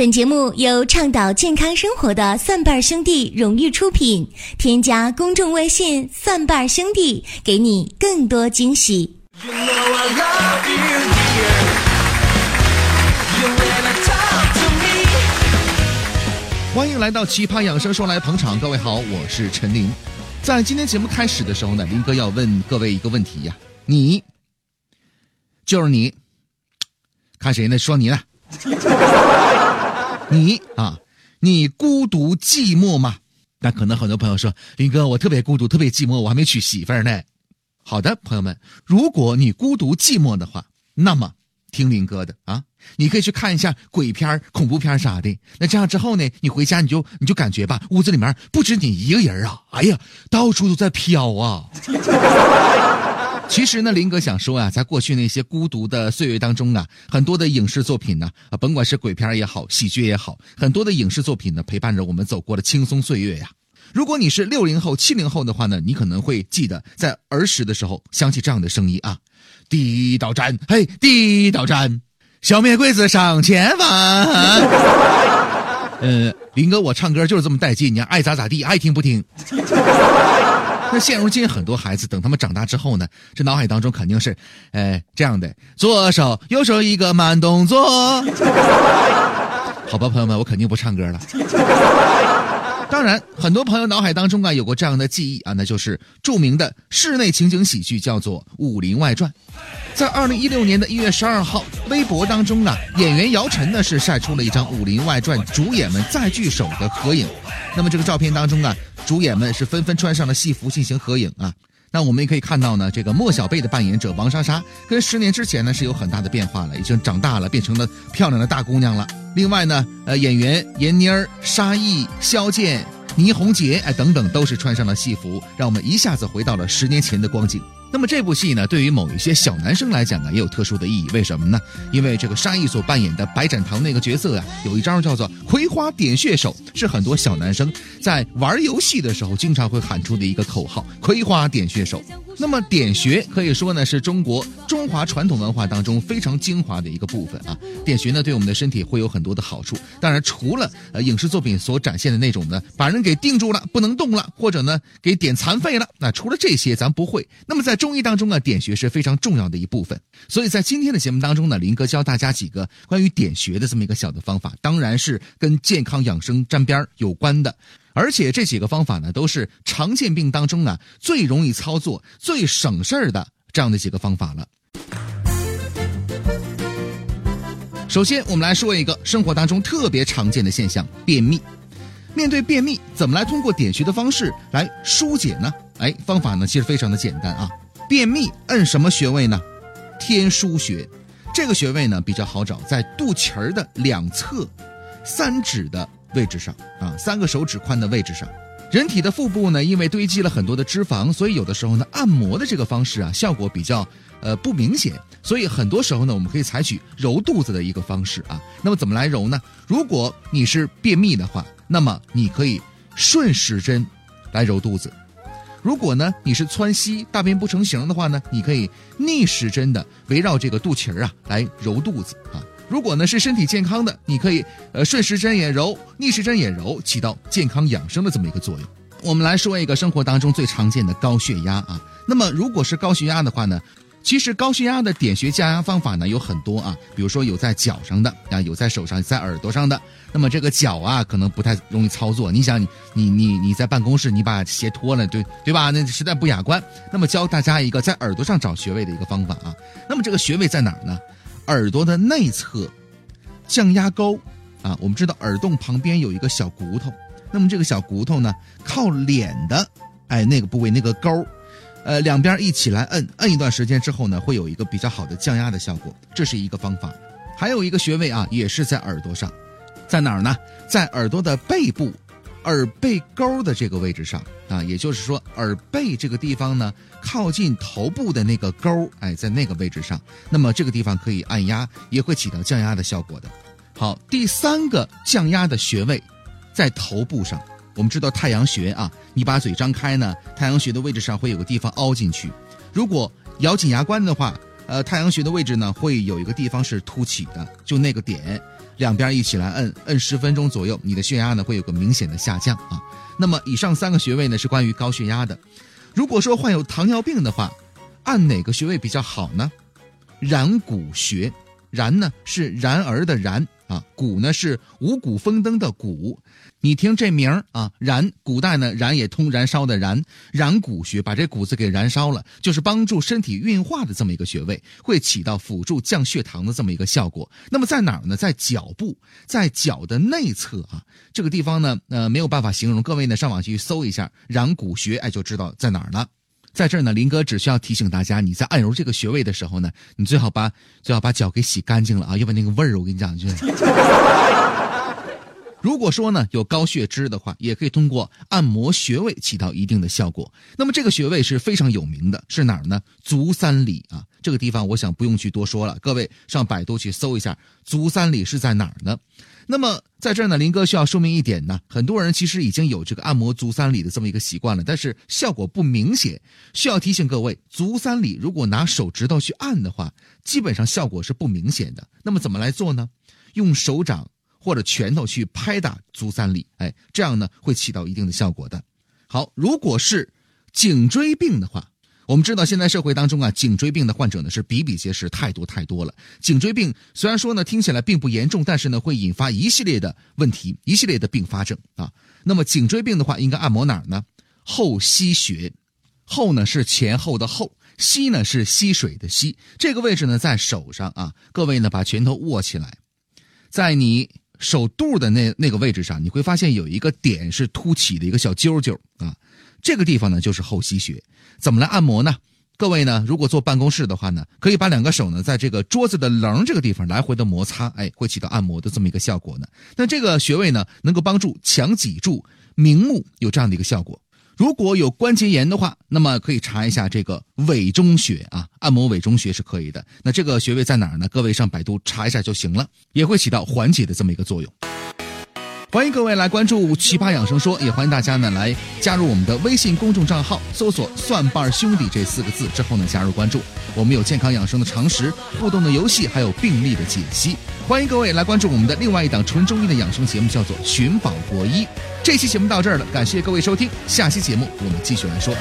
本节目由倡导健康生活的蒜瓣兄弟荣誉出品。添加公众微信“蒜瓣兄弟”，给你更多惊喜。欢迎来到奇葩养生说来捧场，各位好，我是陈琳。在今天节目开始的时候呢，林哥要问各位一个问题呀，你就是你，看谁呢？说你呢？你啊，你孤独寂寞吗？那可能很多朋友说，林哥，我特别孤独，特别寂寞，我还没娶媳妇儿呢。好的，朋友们，如果你孤独寂寞的话，那么听林哥的啊，你可以去看一下鬼片、恐怖片啥的。那这样之后呢，你回家你就你就感觉吧，屋子里面不止你一个人啊，哎呀，到处都在飘啊。其实呢，林哥想说啊，在过去那些孤独的岁月当中啊，很多的影视作品呢，啊，甭管是鬼片也好，喜剧也好，很多的影视作品呢，陪伴着我们走过了轻松岁月呀。如果你是六零后、七零后的话呢，你可能会记得在儿时的时候响起这样的声音啊：地道战，嘿，地道战，消灭鬼子上前方。呃，林哥，我唱歌就是这么带劲，你爱咋咋地，爱听不听。那现如今很多孩子，等他们长大之后呢，这脑海当中肯定是，呃，这样的：左手右手一个慢动作。好吧，朋友们，我肯定不唱歌了。当然，很多朋友脑海当中啊有过这样的记忆啊，那就是著名的室内情景喜剧，叫做《武林外传》。在二零一六年的一月十二号，微博当中啊，演员姚晨呢是晒出了一张《武林外传》主演们再聚首的合影。那么这个照片当中啊，主演们是纷纷穿上了戏服进行合影啊。那我们也可以看到呢，这个莫小贝的扮演者王莎莎，跟十年之前呢是有很大的变化了，已经长大了，变成了漂亮的大姑娘了。另外呢，呃，演员闫妮儿、沙溢、肖剑、倪虹洁，哎，等等，都是穿上了戏服，让我们一下子回到了十年前的光景。那么这部戏呢，对于某一些小男生来讲呢，也有特殊的意义。为什么呢？因为这个沙溢所扮演的白展堂那个角色啊，有一招叫做“葵花点穴手”，是很多小男生在玩游戏的时候经常会喊出的一个口号“葵花点穴手”。那么点穴可以说呢，是中国中华传统文化当中非常精华的一个部分啊。点穴呢，对我们的身体会有很多的好处。当然，除了呃影视作品所展现的那种呢，把人给定住了不能动了，或者呢给点残废了，那除了这些咱不会。那么在中医当中啊，点穴是非常重要的一部分。所以在今天的节目当中呢，林哥教大家几个关于点穴的这么一个小的方法，当然是跟健康养生沾边有关的。而且这几个方法呢，都是常见病当中啊最容易操作、最省事儿的这样的几个方法了。首先，我们来说一个生活当中特别常见的现象——便秘。面对便秘，怎么来通过点穴的方式来疏解呢？哎，方法呢其实非常的简单啊。便秘摁什么穴位呢？天枢穴。这个穴位呢比较好找，在肚脐儿的两侧，三指的。位置上啊，三个手指宽的位置上，人体的腹部呢，因为堆积了很多的脂肪，所以有的时候呢，按摩的这个方式啊，效果比较呃不明显，所以很多时候呢，我们可以采取揉肚子的一个方式啊。那么怎么来揉呢？如果你是便秘的话，那么你可以顺时针来揉肚子；如果呢你是窜稀、大便不成形的话呢，你可以逆时针的围绕这个肚脐儿啊来揉肚子啊。如果呢是身体健康的，你可以呃顺时针也揉，逆时针也揉，起到健康养生的这么一个作用。我们来说一个生活当中最常见的高血压啊。那么如果是高血压的话呢，其实高血压的点穴降压方法呢有很多啊，比如说有在脚上的啊，有在手上，在耳朵上的。那么这个脚啊可能不太容易操作，你想你你你你在办公室你把鞋脱了，对对吧？那实在不雅观。那么教大家一个在耳朵上找穴位的一个方法啊。那么这个穴位在哪儿呢？耳朵的内侧，降压沟，啊，我们知道耳洞旁边有一个小骨头，那么这个小骨头呢，靠脸的，哎，那个部位那个沟，呃，两边一起来摁，摁一段时间之后呢，会有一个比较好的降压的效果，这是一个方法。还有一个穴位啊，也是在耳朵上，在哪儿呢？在耳朵的背部。耳背沟的这个位置上啊，也就是说耳背这个地方呢，靠近头部的那个沟，哎，在那个位置上，那么这个地方可以按压，也会起到降压的效果的。好，第三个降压的穴位，在头部上。我们知道太阳穴啊，你把嘴张开呢，太阳穴的位置上会有个地方凹进去。如果咬紧牙关的话，呃，太阳穴的位置呢，会有一个地方是凸起的，就那个点。两边一起来摁，摁十分钟左右，你的血压呢会有个明显的下降啊。那么以上三个穴位呢是关于高血压的。如果说患有糖尿病的话，按哪个穴位比较好呢？然谷穴，然呢是然而的然啊，谷呢是五谷丰登的谷。你听这名儿啊，燃，古代呢燃也通燃烧的燃，燃谷穴把这谷子给燃烧了，就是帮助身体运化的这么一个穴位，会起到辅助降血糖的这么一个效果。那么在哪儿呢？在脚部，在脚的内侧啊，这个地方呢，呃，没有办法形容，各位呢上网去搜一下燃谷穴，哎，就知道在哪儿了。在这儿呢，林哥只需要提醒大家，你在按揉这个穴位的时候呢，你最好把最好把脚给洗干净了啊，要不然那个味儿，我跟你讲就是。如果说呢有高血脂的话，也可以通过按摩穴位起到一定的效果。那么这个穴位是非常有名的，是哪儿呢？足三里啊，这个地方我想不用去多说了，各位上百度去搜一下，足三里是在哪儿呢？那么在这儿呢，林哥需要说明一点呢，很多人其实已经有这个按摩足三里的这么一个习惯了，但是效果不明显。需要提醒各位，足三里如果拿手指头去按的话，基本上效果是不明显的。那么怎么来做呢？用手掌。或者拳头去拍打足三里，哎，这样呢会起到一定的效果的。好，如果是颈椎病的话，我们知道现在社会当中啊，颈椎病的患者呢是比比皆是，太多太多了。颈椎病虽然说呢听起来并不严重，但是呢会引发一系列的问题，一系列的并发症啊。那么颈椎病的话，应该按摩哪儿呢？后溪穴，后呢是前后的后，溪呢是溪水的溪，这个位置呢在手上啊。各位呢把拳头握起来，在你。手肚的那那个位置上，你会发现有一个点是凸起的一个小揪揪啊，这个地方呢就是后溪穴。怎么来按摩呢？各位呢，如果坐办公室的话呢，可以把两个手呢在这个桌子的棱这个地方来回的摩擦，哎，会起到按摩的这么一个效果呢。那这个穴位呢，能够帮助强脊柱、明目，有这样的一个效果。如果有关节炎的话，那么可以查一下这个委中穴啊，按摩委中穴是可以的。那这个穴位在哪儿呢？各位上百度查一下就行了，也会起到缓解的这么一个作用。欢迎各位来关注《奇葩养生说》，也欢迎大家呢来加入我们的微信公众账号，搜索“蒜瓣兄弟”这四个字之后呢加入关注。我们有健康养生的常识、互动的游戏，还有病例的解析。欢迎各位来关注我们的另外一档纯中医的养生节目，叫做《寻宝国医》。这期节目到这儿了，感谢各位收听，下期节目我们继续来说。